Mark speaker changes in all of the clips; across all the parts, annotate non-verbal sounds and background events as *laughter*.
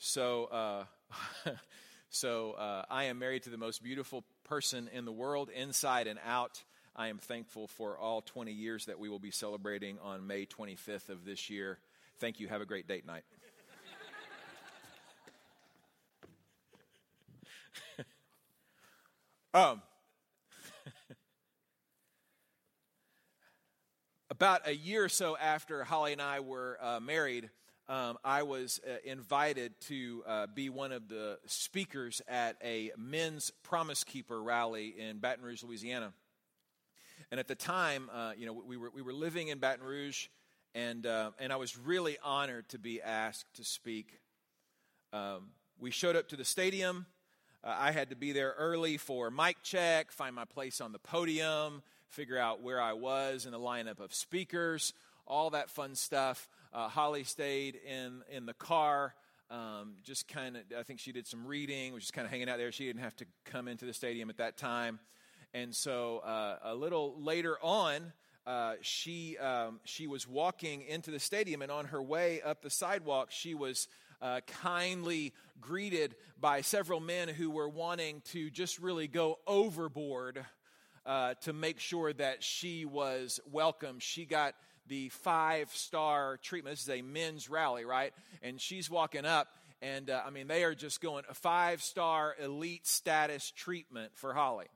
Speaker 1: So, uh, *laughs* so uh, I am married to the most beautiful person in the world, inside and out. I am thankful for all 20 years that we will be celebrating on May 25th of this year. Thank you. Have a great date night. *laughs* um, *laughs* about a year or so after Holly and I were uh, married, um, I was uh, invited to uh, be one of the speakers at a men's Promise Keeper rally in Baton Rouge, Louisiana. And at the time, uh, you know, we were, we were living in Baton Rouge, and, uh, and I was really honored to be asked to speak. Um, we showed up to the stadium. Uh, I had to be there early for mic check, find my place on the podium, figure out where I was in the lineup of speakers, all that fun stuff. Uh, Holly stayed in, in the car, um, just kind of, I think she did some reading, was just kind of hanging out there. She didn't have to come into the stadium at that time. And so uh, a little later on, uh, she, um, she was walking into the stadium, and on her way up the sidewalk, she was uh, kindly greeted by several men who were wanting to just really go overboard uh, to make sure that she was welcome. She got the five star treatment. This is a men's rally, right? And she's walking up, and uh, I mean, they are just going a five star elite status treatment for Holly.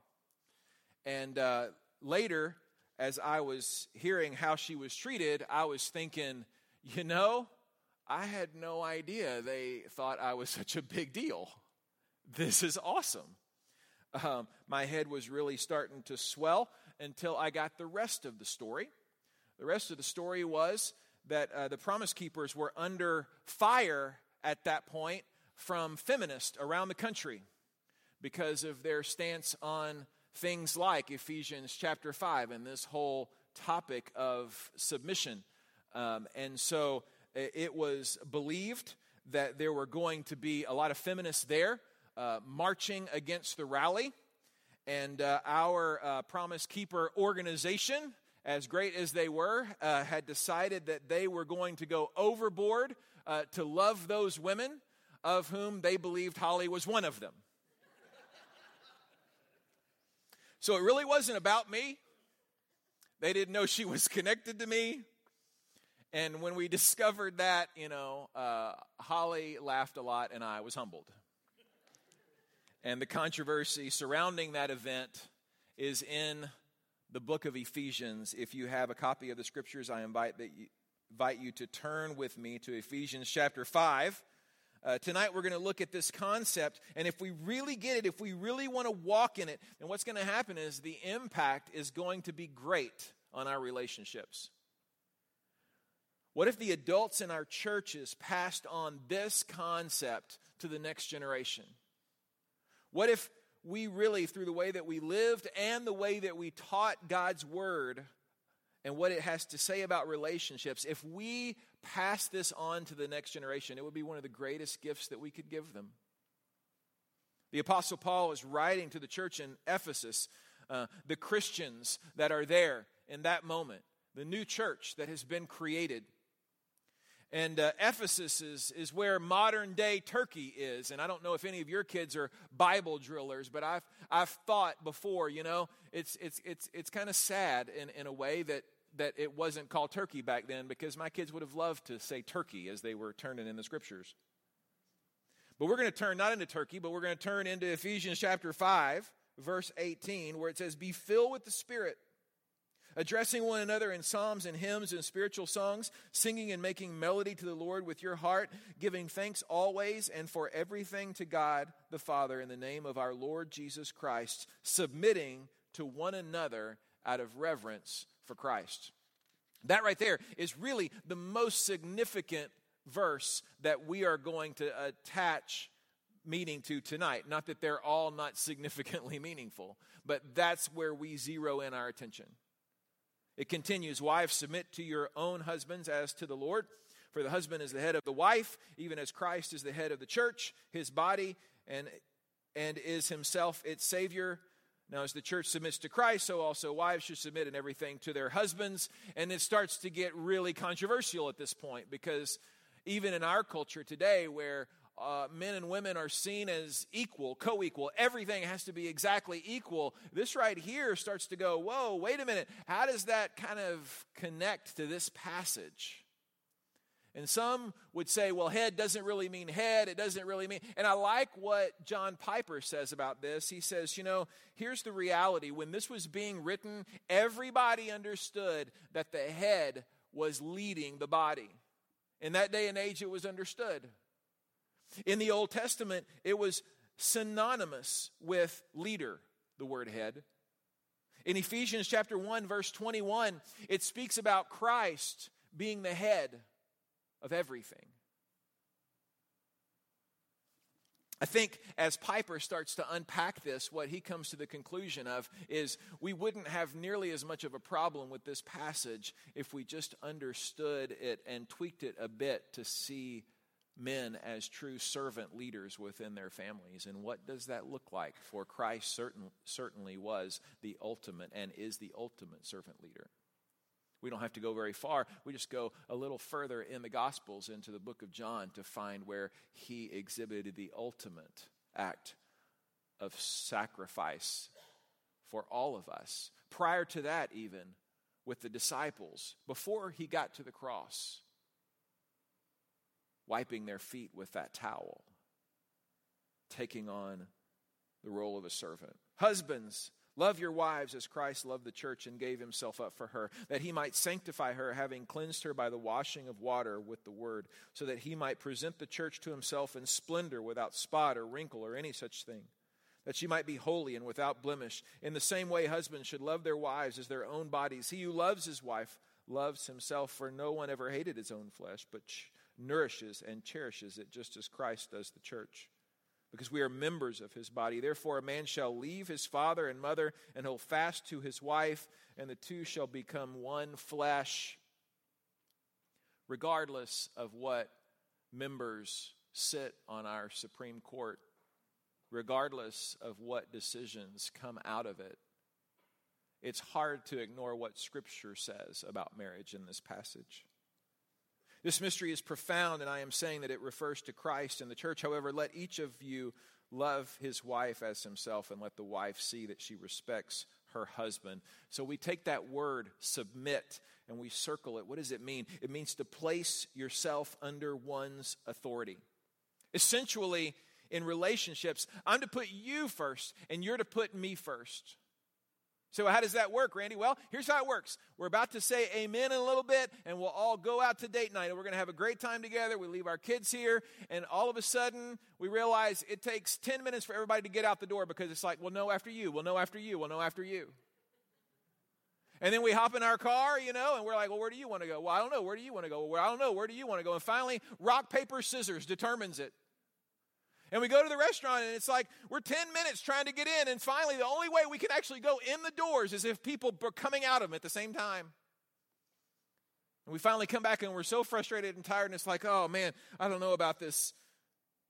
Speaker 1: And uh, later, as I was hearing how she was treated, I was thinking, you know, I had no idea they thought I was *laughs* such a big deal. This is awesome. Um, my head was really starting to swell until I got the rest of the story. The rest of the story was that uh, the Promise Keepers were under fire at that point from feminists around the country because of their stance on things like Ephesians chapter 5 and this whole topic of submission. Um, and so it was believed that there were going to be a lot of feminists there uh, marching against the rally. And uh, our uh, Promise Keeper organization as great as they were, uh, had decided that they were going to go overboard uh, to love those women of whom they believed Holly was one of them. so it really wasn't about me. They didn't know she was connected to me. And when we discovered that, you know, uh, Holly laughed a lot and I was humbled. And the controversy surrounding that event is in the book of Ephesians. If you have a copy of the scriptures, I invite, that you, invite you to turn with me to Ephesians chapter 5. Uh, tonight we're going to look at this concept, and if we really get it, if we really want to walk in it, then what's going to happen is the impact is going to be great on our relationships. What if the adults in our churches passed on this concept to the next generation? What if we really, through the way that we lived and the way that we taught God's word and what it has to say about relationships, if we pass this on to the next generation, it would be one of the greatest gifts that we could give them. The Apostle Paul is writing to the church in Ephesus, uh, the Christians that are there in that moment, the new church that has been created. And uh, Ephesus is, is where modern day Turkey is. And I don't know if any of your kids are Bible drillers, but I've, I've thought before, you know, it's, it's, it's, it's kind of sad in, in a way that, that it wasn't called Turkey back then because my kids would have loved to say Turkey as they were turning in the scriptures. But we're going to turn not into Turkey, but we're going to turn into Ephesians chapter 5, verse 18, where it says, Be filled with the Spirit addressing one another in psalms and hymns and spiritual songs, singing and making melody to the Lord with your heart, giving thanks always and for everything to God the Father in the name of our Lord Jesus Christ, submitting to one another out of reverence for Christ. That right there is really the most significant verse that we are going to attach meaning to tonight. Not that they're all not significantly meaningful, but that's where we zero in our attention. It continues Wives, submit to your own husbands as to the Lord. For the husband is the head of the wife, even as Christ is the head of the church, his body, and, and is himself its Savior. Now, as the church submits to Christ, so also wives should submit in everything to their husbands. And it starts to get really controversial at this point because even in our culture today, where uh, men and women are seen as equal, co equal. Everything has to be exactly equal. This right here starts to go, whoa, wait a minute. How does that kind of connect to this passage? And some would say, well, head doesn't really mean head. It doesn't really mean. And I like what John Piper says about this. He says, you know, here's the reality. When this was being written, everybody understood that the head was leading the body. In that day and age, it was understood. In the Old Testament, it was synonymous with leader, the word head. In Ephesians chapter 1 verse 21, it speaks about Christ being the head of everything. I think as Piper starts to unpack this, what he comes to the conclusion of is we wouldn't have nearly as much of a problem with this passage if we just understood it and tweaked it a bit to see men as true servant leaders within their families. And what does that look like? For Christ certain, certainly was the ultimate and is the ultimate servant leader. We don't have to go very far. We just go a little further in the Gospels into the book of John to find where he exhibited the ultimate act of sacrifice for all of us. Prior to that, even with the disciples, before he got to the cross, wiping their feet with that towel, taking on the role of a servant. Husbands, Love your wives as Christ loved the church and gave himself up for her, that he might sanctify her, having cleansed her by the washing of water with the word, so that he might present the church to himself in splendor, without spot or wrinkle or any such thing, that she might be holy and without blemish. In the same way, husbands should love their wives as their own bodies. He who loves his wife loves himself, for no one ever hated his own flesh, but nourishes and cherishes it, just as Christ does the church because we are members of his body. Therefore, a man shall leave his father and mother and hold fast to his wife, and the two shall become one flesh, regardless of what members sit on our Supreme Court, regardless of what decisions come out of it. It's hard to ignore what Scripture says about marriage in this passage. This mystery is profound, and I am saying that it refers to Christ and the church. However, let each of you love his wife as himself, and let the wife see that she respects her husband. So we take that word, submit, and we circle it. What does it mean? It means to place yourself under one's authority. Essentially, in relationships, I'm to put you first, and you're to put me first. So, how does that work, Randy? Well, here's how it works. We're about to say amen in a little bit, and we'll all go out to date night, and we're going to have a great time together. We leave our kids here, and all of a sudden, we realize it takes 10 minutes for everybody to get out the door because it's like, we'll know after you, we'll know after you, we'll know after you. And then we hop in our car, you know, and we're like, well, where do you want to go? Well, I don't know. Where do you want to go? Well, I don't know. Where do you want to go? And finally, rock, paper, scissors determines it. And we go to the restaurant, and it's like we're 10 minutes trying to get in. And finally, the only way we can actually go in the doors is if people are coming out of them at the same time. And we finally come back, and we're so frustrated and tired, and it's like, oh man, I don't know about this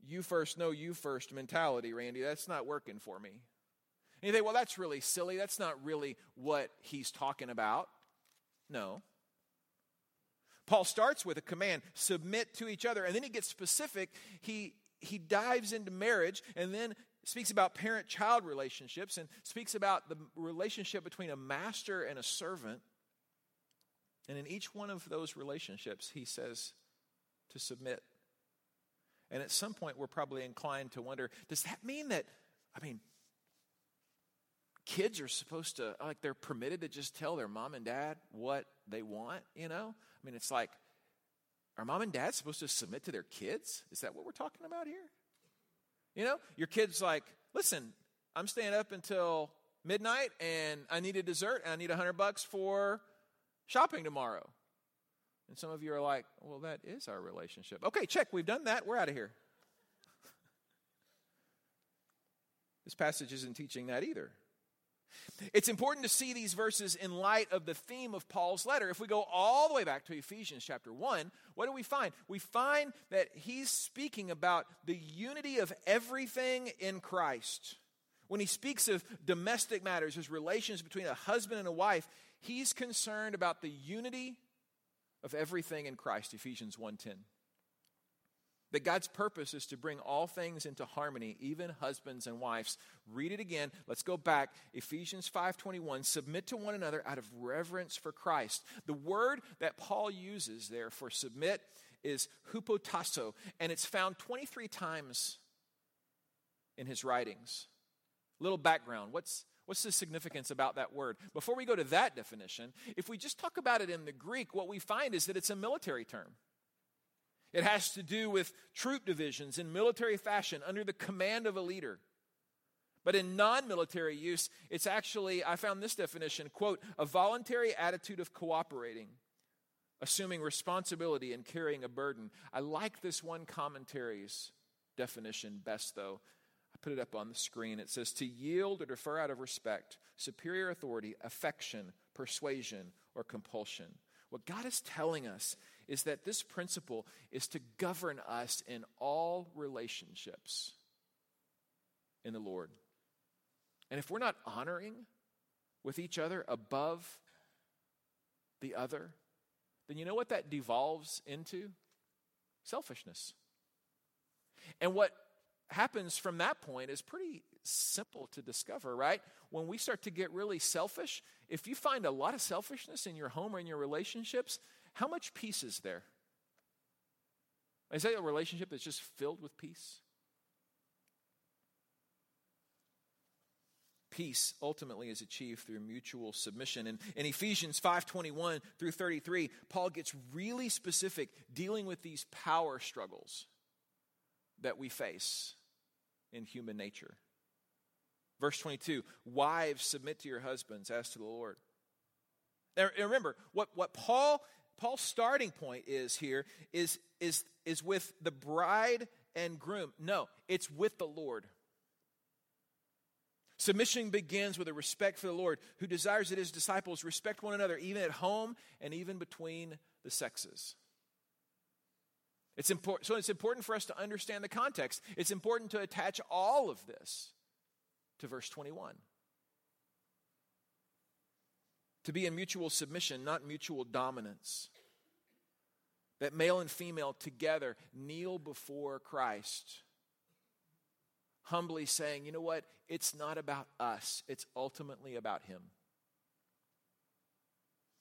Speaker 1: you first, no, you first mentality, Randy. That's not working for me. And you think, well, that's really silly. That's not really what he's talking about. No. Paul starts with a command submit to each other, and then he gets specific. He he dives into marriage and then speaks about parent child relationships and speaks about the relationship between a master and a servant. And in each one of those relationships, he says to submit. And at some point, we're probably inclined to wonder does that mean that, I mean, kids are supposed to, like, they're permitted to just tell their mom and dad what they want, you know? I mean, it's like, are mom and dad supposed to submit to their kids? Is that what we're talking about here? You know, your kid's like, listen, I'm staying up until midnight and I need a dessert and I need a hundred bucks for shopping tomorrow. And some of you are like, well, that is our relationship. Okay, check, we've done that. We're out of here. *laughs* this passage isn't teaching that either. It's important to see these verses in light of the theme of Paul's letter. If we go all the way back to Ephesians chapter 1, what do we find? We find that he's speaking about the unity of everything in Christ. When he speaks of domestic matters, his relations between a husband and a wife, he's concerned about the unity of everything in Christ, Ephesians 1:10. That God's purpose is to bring all things into harmony, even husbands and wives. Read it again. Let's go back. Ephesians 5:21, submit to one another out of reverence for Christ. The word that Paul uses there for submit is hupotasso, and it's found 23 times in his writings. Little background. What's What's the significance about that word? Before we go to that definition, if we just talk about it in the Greek, what we find is that it's a military term. It has to do with troop divisions in military fashion under the command of a leader. But in non military use, it's actually, I found this definition quote, a voluntary attitude of cooperating, assuming responsibility and carrying a burden. I like this one commentary's definition best, though. I put it up on the screen. It says to yield or defer out of respect, superior authority, affection, persuasion, or compulsion. What God is telling us is that this principle is to govern us in all relationships in the Lord. And if we're not honoring with each other above the other, then you know what that devolves into? Selfishness. And what happens from that point is pretty simple to discover, right? When we start to get really selfish, if you find a lot of selfishness in your home or in your relationships, how much peace is there? Is that a relationship that's just filled with peace? Peace ultimately is achieved through mutual submission. And in Ephesians 5:21 through 33, Paul gets really specific dealing with these power struggles that we face in human nature. Verse 22, wives submit to your husbands as to the Lord. Now remember, what, what Paul Paul's starting point is here is, is, is with the bride and groom. No, it's with the Lord. Submission begins with a respect for the Lord, who desires that his disciples respect one another, even at home and even between the sexes. It's important, so it's important for us to understand the context. It's important to attach all of this to verse 21 to be in mutual submission, not mutual dominance. That male and female together kneel before Christ, humbly saying, you know what? It's not about us, it's ultimately about Him.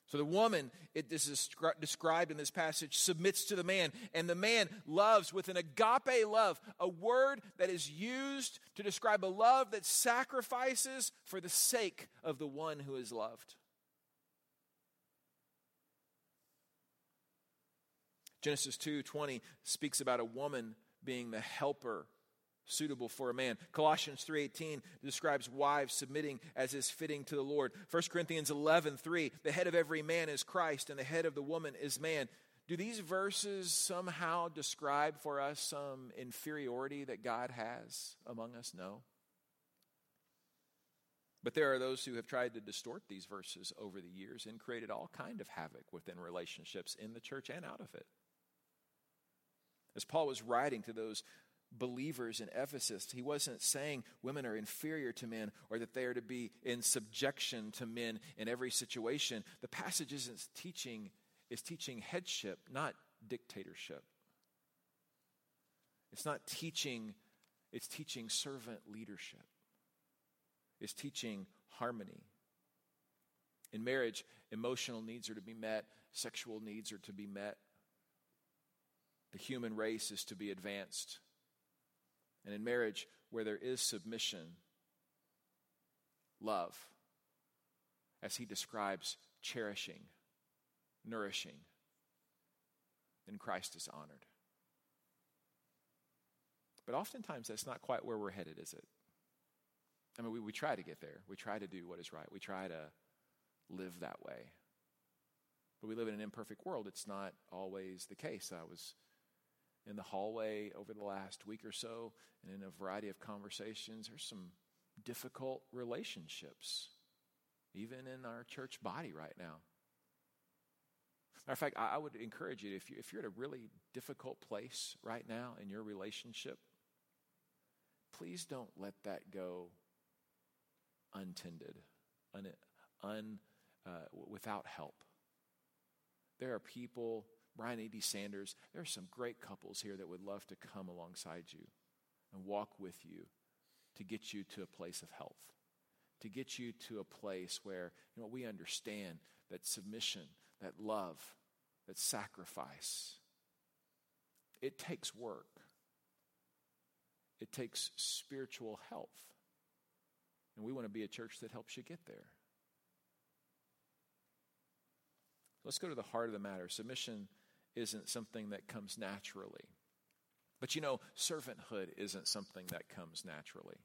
Speaker 1: So the woman, it is described in this passage, submits to the man, and the man loves with an agape love, a word that is used to describe a love that sacrifices for the sake of the one who is loved. Genesis 2:20 speaks about a woman being the helper suitable for a man. Colossians 3:18 describes wives submitting as is fitting to the Lord. 1 Corinthians 11:3 the head of every man is Christ and the head of the woman is man. Do these verses somehow describe for us some inferiority that God has among us? No. But there are those who have tried to distort these verses over the years and created all kind of havoc within relationships in the church and out of it. As Paul was writing to those believers in Ephesus, he wasn't saying women are inferior to men or that they are to be in subjection to men in every situation. The passage isn't teaching, is teaching headship, not dictatorship. It's not teaching, it's teaching servant leadership. It's teaching harmony. In marriage, emotional needs are to be met, sexual needs are to be met, the human race is to be advanced. And in marriage, where there is submission, love, as he describes, cherishing, nourishing, then Christ is honored. But oftentimes, that's not quite where we're headed, is it? I mean, we, we try to get there. We try to do what is right. We try to live that way. But we live in an imperfect world. It's not always the case. I was in the hallway over the last week or so and in a variety of conversations. There's some difficult relationships, even in our church body right now. Matter of fact, I, would encourage you if, you if you're at a really difficult place right now in your relationship, please don't let that go untended, un, un, uh, without help. There are people Brian E.D. Sanders. There are some great couples here that would love to come alongside you and walk with you to get you to a place of health, to get you to a place where you know we understand that submission, that love, that sacrifice, it takes work. It takes spiritual health. And we want to be a church that helps you get there. Let's go to the heart of the matter. Submission isn't something that comes naturally. But you know, servanthood isn't something that comes naturally.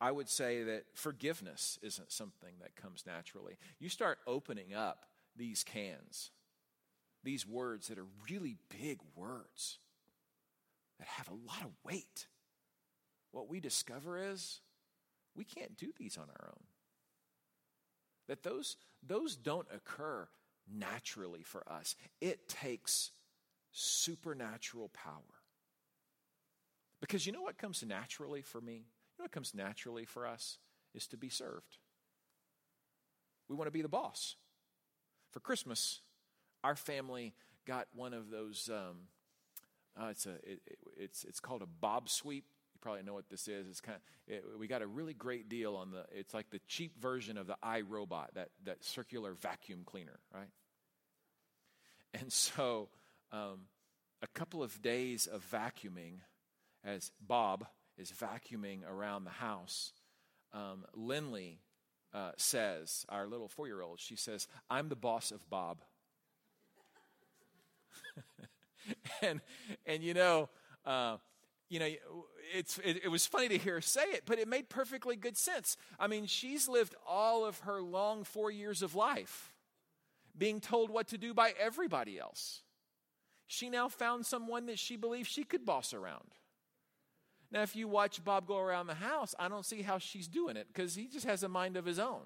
Speaker 1: I would say that forgiveness isn't something that comes naturally. You start opening up these cans, these words that are really big words that have a lot of weight. What we discover is we can't do these on our own. That those, those don't occur naturally for us. It takes supernatural power. Because you know what comes naturally for me? You know what comes naturally for us? Is to be served. We want to be the boss. For Christmas, our family got one of those. Um, uh, it's a it, it, it's it's called a bob sweep. You probably know what this is. It's kind of it, we got a really great deal on the. It's like the cheap version of the iRobot, that that circular vacuum cleaner, right? And so, um, a couple of days of vacuuming, as Bob is vacuuming around the house, um, Lindley uh, says, our little four year old, she says, I'm the boss of Bob. *laughs* and, and you know, uh, you know, it's, it, it was funny to hear her say it, but it made perfectly good sense. I mean, she's lived all of her long four years of life being told what to do by everybody else. She now found someone that she believed she could boss around. Now, if you watch Bob go around the house, I don't see how she's doing it because he just has a mind of his own.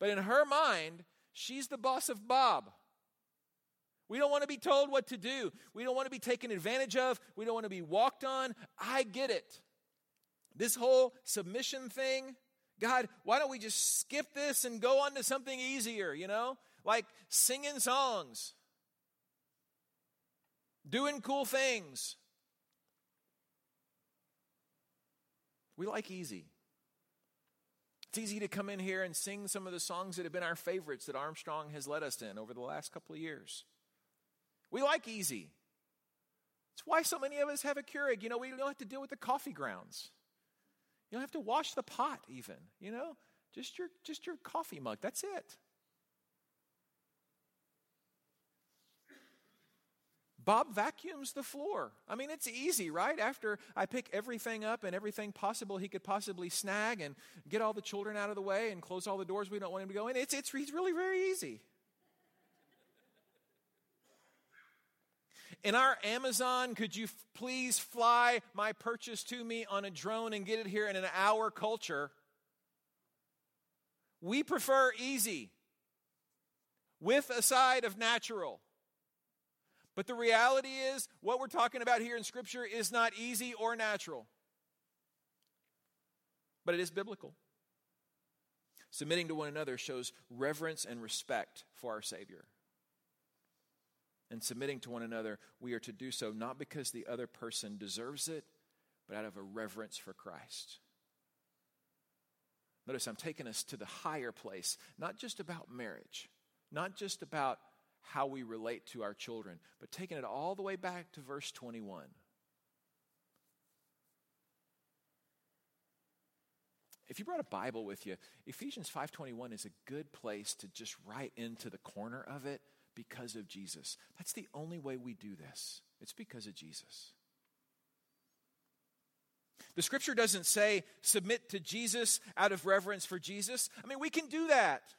Speaker 1: But in her mind, she's the boss of Bob. We don't want to be told what to do. We don't want to be taken advantage of. We don't want to be walked on. I get it. This whole submission thing, God, why don't we just skip this and go on to something easier, you know? Like singing songs, doing cool things. We like easy. It's easy to come in here and sing some of the songs that have been our favorites that Armstrong has led us in over the last couple of years. We like easy. It's why so many of us have a Keurig. You know, we don't have to deal with the coffee grounds. You don't have to wash the pot even, you know? Just your just your coffee mug. That's it. Bob vacuums the floor. I mean, it's easy, right? After I pick everything up and everything possible he could possibly snag and get all the children out of the way and close all the doors we don't want him to go in, it's, it's, it's really very easy. In our Amazon, could you f- please fly my purchase to me on a drone and get it here in an hour culture? We prefer easy with a side of natural. But the reality is, what we're talking about here in Scripture is not easy or natural, but it is biblical. Submitting to one another shows reverence and respect for our Savior. And submitting to one another, we are to do so not because the other person deserves it, but out of a reverence for Christ. Notice I'm taking us to the higher place, not just about marriage, not just about how we relate to our children, but taking it all the way back to verse 21. If you brought a Bible with you, Ephesians 5:21 is a good place to just write into the corner of it because of Jesus. That's the only way we do this. It's because of Jesus. The scripture doesn't say submit to Jesus out of reverence for Jesus. I mean, we can do that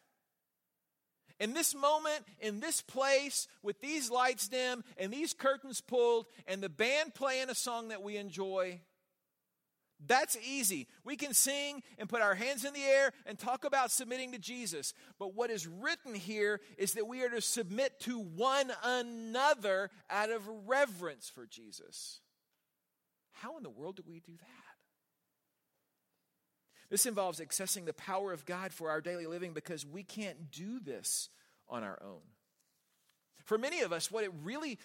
Speaker 1: in this moment, in this place, with these lights dim and these curtains pulled, and the band playing a song that we enjoy, that's easy. We can sing and put our hands in the air and talk about submitting to Jesus. But what is written here is that we are to submit to one another out of reverence for Jesus. How in the world do we do that? This involves accessing the power of God for our daily living because we can't do this on our own. For many of us, what it really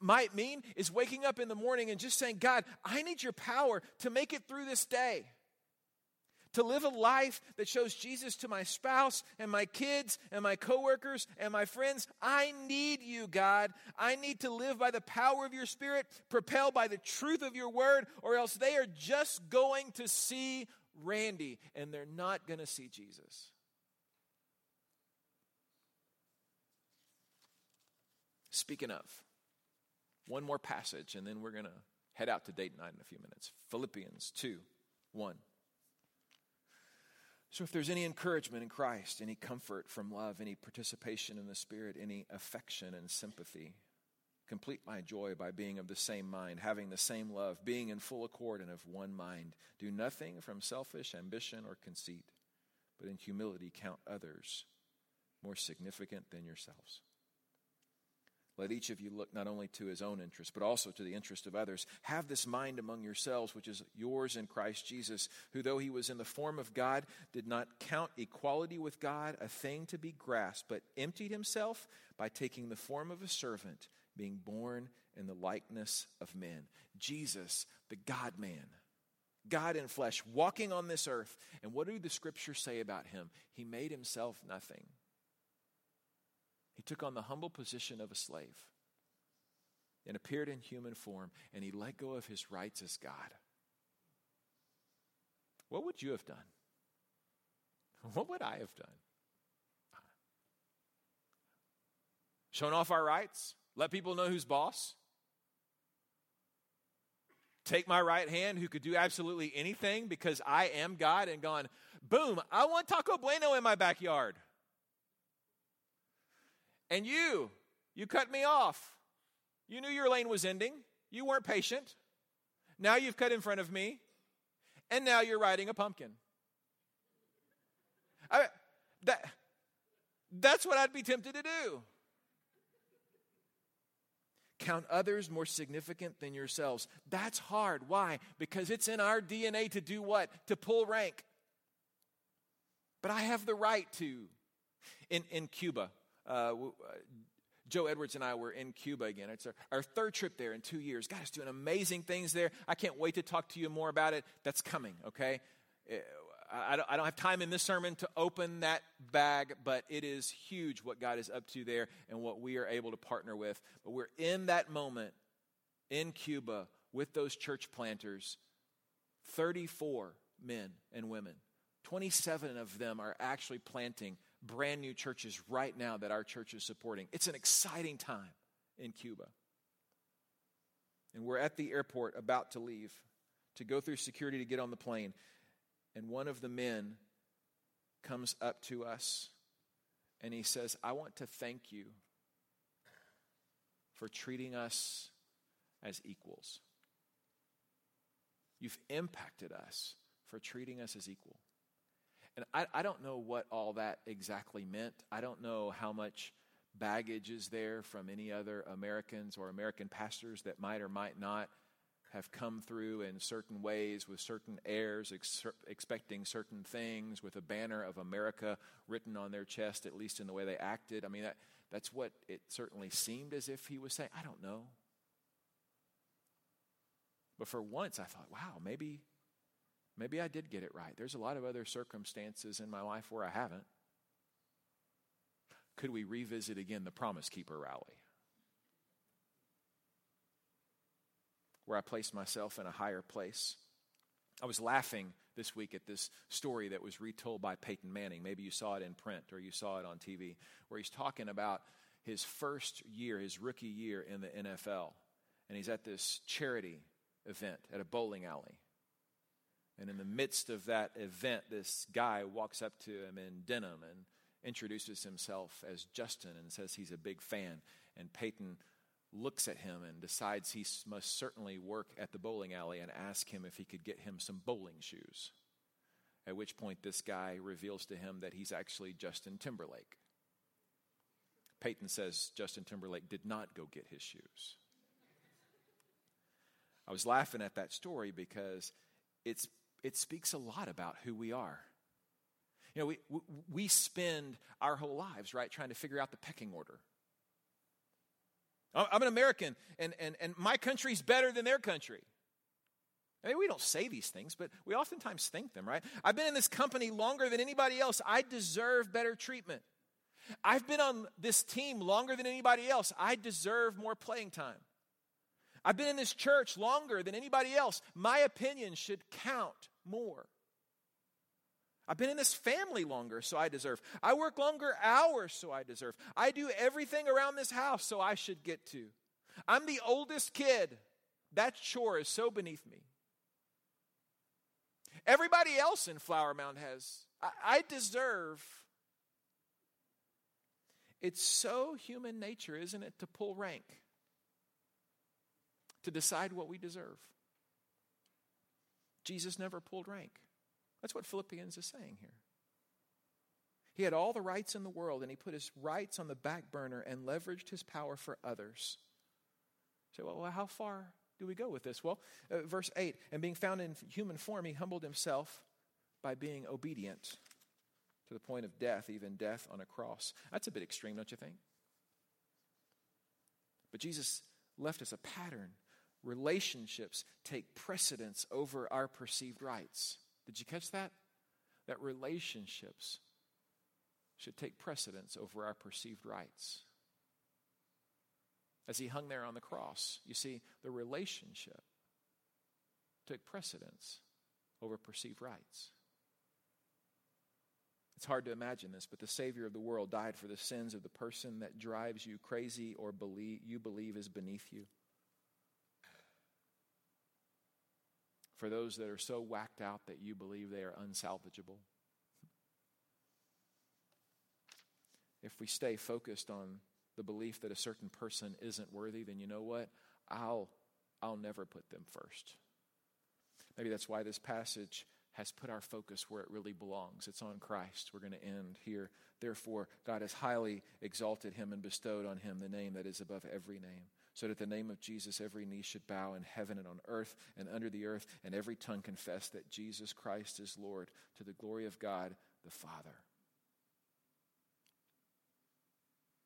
Speaker 1: might mean is waking up in the morning and just saying, God, I need your power to make it through this day. To live a life that shows Jesus to my spouse and my kids and my coworkers and my friends. I need you, God. I need to live by the power of your Spirit, propelled by the truth of your word, or else they are just going to see Randy and they're not going to see Jesus. Speaking of, one more passage, and then we're going to head out to date night in a few minutes. Philippians 2 1. So, if there's any encouragement in Christ, any comfort from love, any participation in the Spirit, any affection and sympathy, complete my joy by being of the same mind, having the same love, being in full accord and of one mind. Do nothing from selfish ambition or conceit, but in humility count others more significant than yourselves. Let each of you look not only to his own interest, but also to the interest of others. Have this mind among yourselves, which is yours in Christ Jesus, who, though he was in the form of God, did not count equality with God a thing to be grasped, but emptied himself by taking the form of a servant, being born in the likeness of men. Jesus, the God man. God in flesh, walking on this earth. And what do the scriptures say about him? He made himself nothing. He took on the humble position of a slave and appeared in human form, and he let go of his rights as God. What would you have done? *laughs* What would I have done? Shown off our rights? Let people know who's boss? Take my right hand, who could do absolutely anything because I am God, and gone, boom, I want Taco Bueno in my backyard. And you, you cut me off. You knew your lane was ending. You weren't patient. Now you've cut in front of me. And now you're riding a pumpkin. I, that, that's what I'd be tempted to do. Count others more significant than yourselves. That's hard. Why? Because it's in our DNA to do what? To pull rank. But I have the right to. In, in Cuba, uh, uh, Joe Edwards and I were in Cuba again. It's our, our, third trip there in two years. God is doing amazing things there. I can't wait to talk to you more about it. That's coming, okay? I don't, I don't have time in this sermon to open that bag, but it is huge what God is up to there and what we are able to partner with. But we're in that moment in Cuba with those church planters 34 men and women. 27 of them are actually planting brand new churches right now that our church is supporting. It's an exciting time in Cuba. And we're at the airport about to leave to go through security to get on the plane. And one of the men comes up to us and he says, I want to thank you for treating us as equals. You've impacted us for treating us as equal. And I, I don't know what all that exactly meant. I don't know how much baggage is there from any other Americans or American pastors that might or might not have come through in certain ways with certain airs, ex- expecting certain things, with a banner of America written on their chest, at least in the way they acted. I mean, that, that's what it certainly seemed as if he was saying. I don't know. But for once, I thought, wow, maybe Maybe I did get it right. There's a lot of other circumstances in my life where I haven't. Could we revisit again the Promise Keeper rally? Where I placed myself in a higher place. I was laughing this week at this story that was retold by Peyton Manning. Maybe you saw it in print or you saw it on TV, where he's talking about his first year, his rookie year in the NFL. And he's at this charity event at a bowling alley. And in the midst of that event, this guy walks up to him in denim and introduces himself as Justin and says he's a big fan. And Peyton looks at him and decides he must certainly work at the bowling alley and ask him if he could get him some bowling shoes. At which point, this guy reveals to him that he's actually Justin Timberlake. Peyton says Justin Timberlake did not go get his shoes. I was laughing at that story because it's it speaks a lot about who we are. You know, we, we spend our whole lives, right, trying to figure out the pecking order. I'm an American, and, and, and my country's better than their country. I mean, we don't say these things, but we oftentimes think them, right? I've been in this company longer than anybody else. I deserve better treatment. I've been on this team longer than anybody else. I deserve more playing time. I've been in this church longer than anybody else. My opinion should count more. I've been in this family longer, so I deserve. I work longer hours, so I deserve. I do everything around this house, so I should get to. I'm the oldest kid. That chore is so beneath me. Everybody else in Flower Mound has. I, I deserve. It's so human nature, isn't it, to pull rank, to decide what we deserve. Jesus never pulled rank. That's what Philippians is saying here. He had all the rights in the world, and he put his rights on the back burner and leveraged his power for others. So, well, how far do we go with this? Well, uh, verse 8 and being found in human form, he humbled himself by being obedient to the point of death, even death on a cross. That's a bit extreme, don't you think? But Jesus left us a pattern. Relationships take precedence over our perceived rights. Did you catch that? That relationships should take precedence over our perceived rights. As he hung there on the cross, you see, the relationship took precedence over perceived rights. It's hard to imagine this, but the Savior of the world died for the sins of the person that drives you crazy or believe, you believe is beneath you. For those that are so whacked out that you believe they are unsalvageable. If we stay focused on the belief that a certain person isn't worthy, then you know what? I'll, I'll never put them first. Maybe that's why this passage has put our focus where it really belongs. It's on Christ. We're going to end here. Therefore, God has highly exalted him and bestowed on him the name that is above every name, so that the name of Jesus every knee should bow in heaven and on earth and under the earth, and every tongue confess that Jesus Christ is Lord to the glory of God the Father.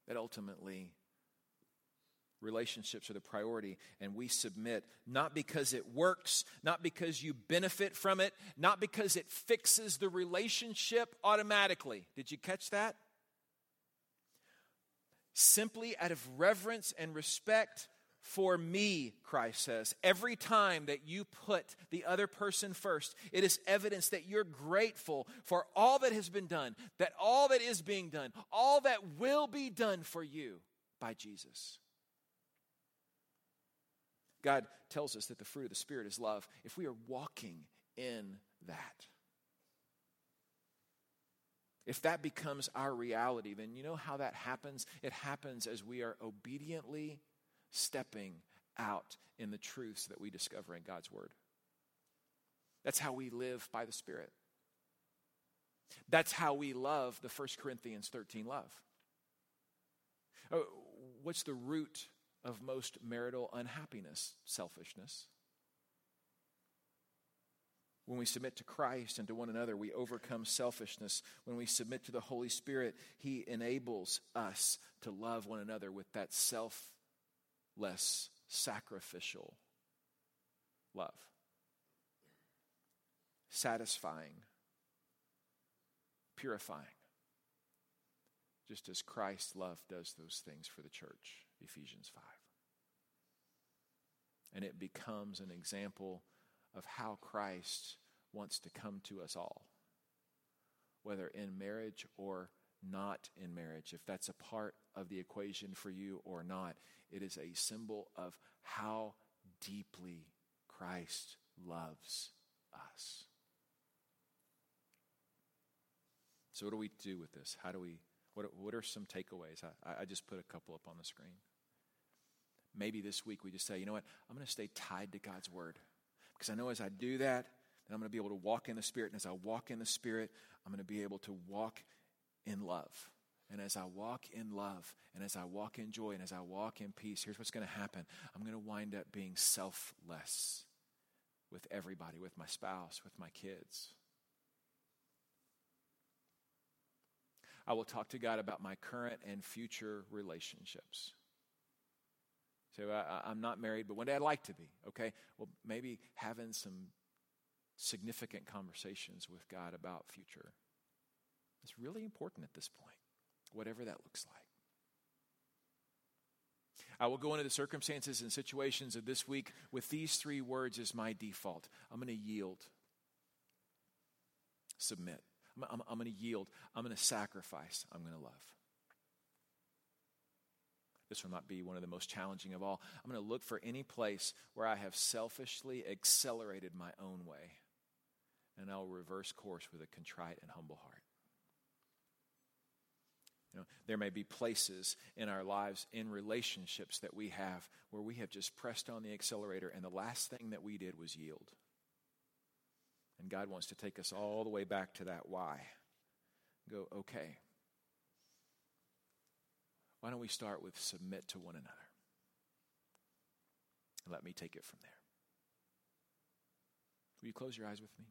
Speaker 1: that ultimately relationships are the priority and we submit not because it works not because you benefit from it not because it fixes the relationship automatically did you catch that simply out of reverence and respect for me, Christ says. Every time that you put the other person first, it is evidence that you're grateful for all that has been done, that all that is being done, all that will be done for you by Jesus. God tells us that the fruit of the Spirit is love. If we are walking in that, if that becomes our reality, then you know how that happens? It happens as we are obediently stepping out in the truths that we discover in God's Word. That's how we live by the Spirit. That's how we love the 1 Corinthians 13 love. Oh, what's the root of most marital unhappiness? Selfishness. When we submit to Christ and to one another, we overcome selfishness. When we submit to the Holy Spirit, He enables us to love one another with that self less sacrificial love. Satisfying, purifying, just as Christ's love does those things for the church, Ephesians 5. And it becomes an example of how Christ wants to come to us all, whether in marriage or not in marriage, if that's a part of the equation for you or not. It is a symbol of how deeply Christ loves us. So, what do we do with this? How do we, what, what are some takeaways? I, I just put a couple up on the screen. Maybe this week we just say, you know what? I'm going to stay tied to God's word. Because I know as I do that, then I'm going to be able to walk in the Spirit. And as I walk in the Spirit, I'm going to be able to walk in love. And as I walk in love, and as I walk in joy, and as I walk in peace, here's what's going to happen I'm going to wind up being selfless with everybody, with my spouse, with my kids. I will talk to God about my current and future relationships. I, I'm not married, but one day I'd like to be. Okay? Well, maybe having some significant conversations with God about future. It's really important at this point, whatever that looks like. I will go into the circumstances and situations of this week with these three words as my default. I'm going to yield, submit. I'm, I'm, I'm going to yield. I'm going to sacrifice. I'm going to love. This will not be one of the most challenging of all. I'm going to look for any place where I have selfishly accelerated my own way, and I'll reverse course with a contrite and humble heart. You know, there may be places in our lives, in relationships that we have, where we have just pressed on the accelerator, and the last thing that we did was yield. And God wants to take us all the way back to that why. Go, okay. Why don't we start with submit to one another? Let me take it from there. Will you close your eyes with me?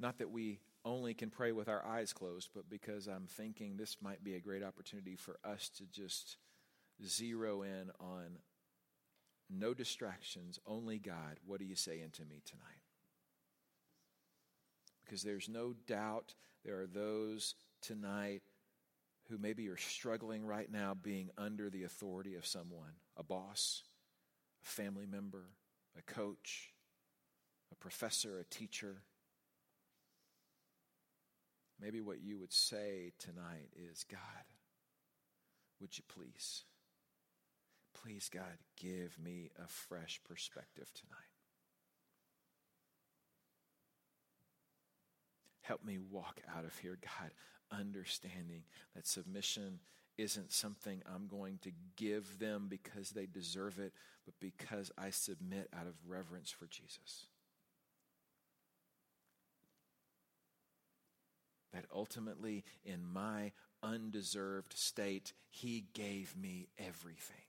Speaker 1: Not that we only can pray with our eyes closed, but because I'm thinking this might be a great opportunity for us to just zero in on no distractions, only God. What are you saying to me tonight? Because there's no doubt there are those tonight who maybe are struggling right now being under the authority of someone a boss, a family member, a coach, a professor, a teacher Maybe what you would say tonight is God, would you please, please, God, give me a fresh perspective tonight. Help me walk out of here, God, understanding that submission isn't something I'm going to give them because they deserve it, but because I submit out of reverence for Jesus. that ultimately, in my undeserved state, He gave me everything.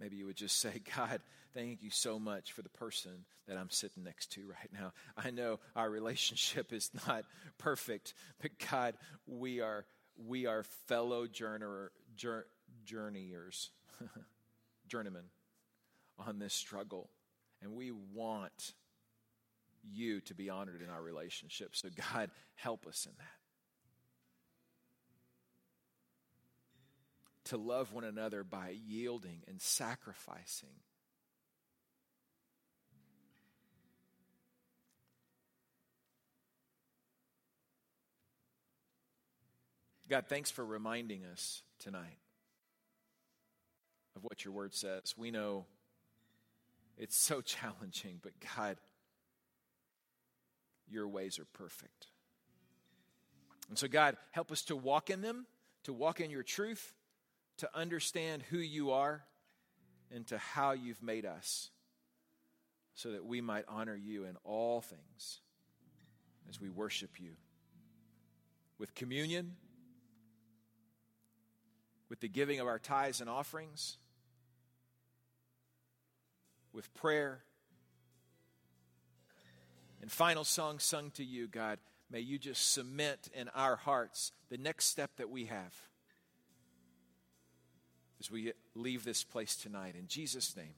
Speaker 1: Maybe you would just say, *laughs* God, thank you so much for the person that I'm sitting next to right now. I know our relationship is not *laughs* perfect, but God, we are we are fellow journeyer, journeyers. *laughs* journeyman on this struggle. And we want you to be honored in our relationship. So, God, help us in that. To love one another by yielding and sacrificing. God, thanks for reminding us tonight of what your word says. We know it's so *laughs* challenging, but God, your ways are perfect. And so, God, help us to walk in them, to walk in your truth, to understand who you are, and to how you've made us, so that we might honor you in all things as we worship you with communion with the giving of our tithes and offerings, with prayer. And final song sung to you, God, may you just cement in our hearts the next step that we have as we leave this place tonight. In Jesus' name.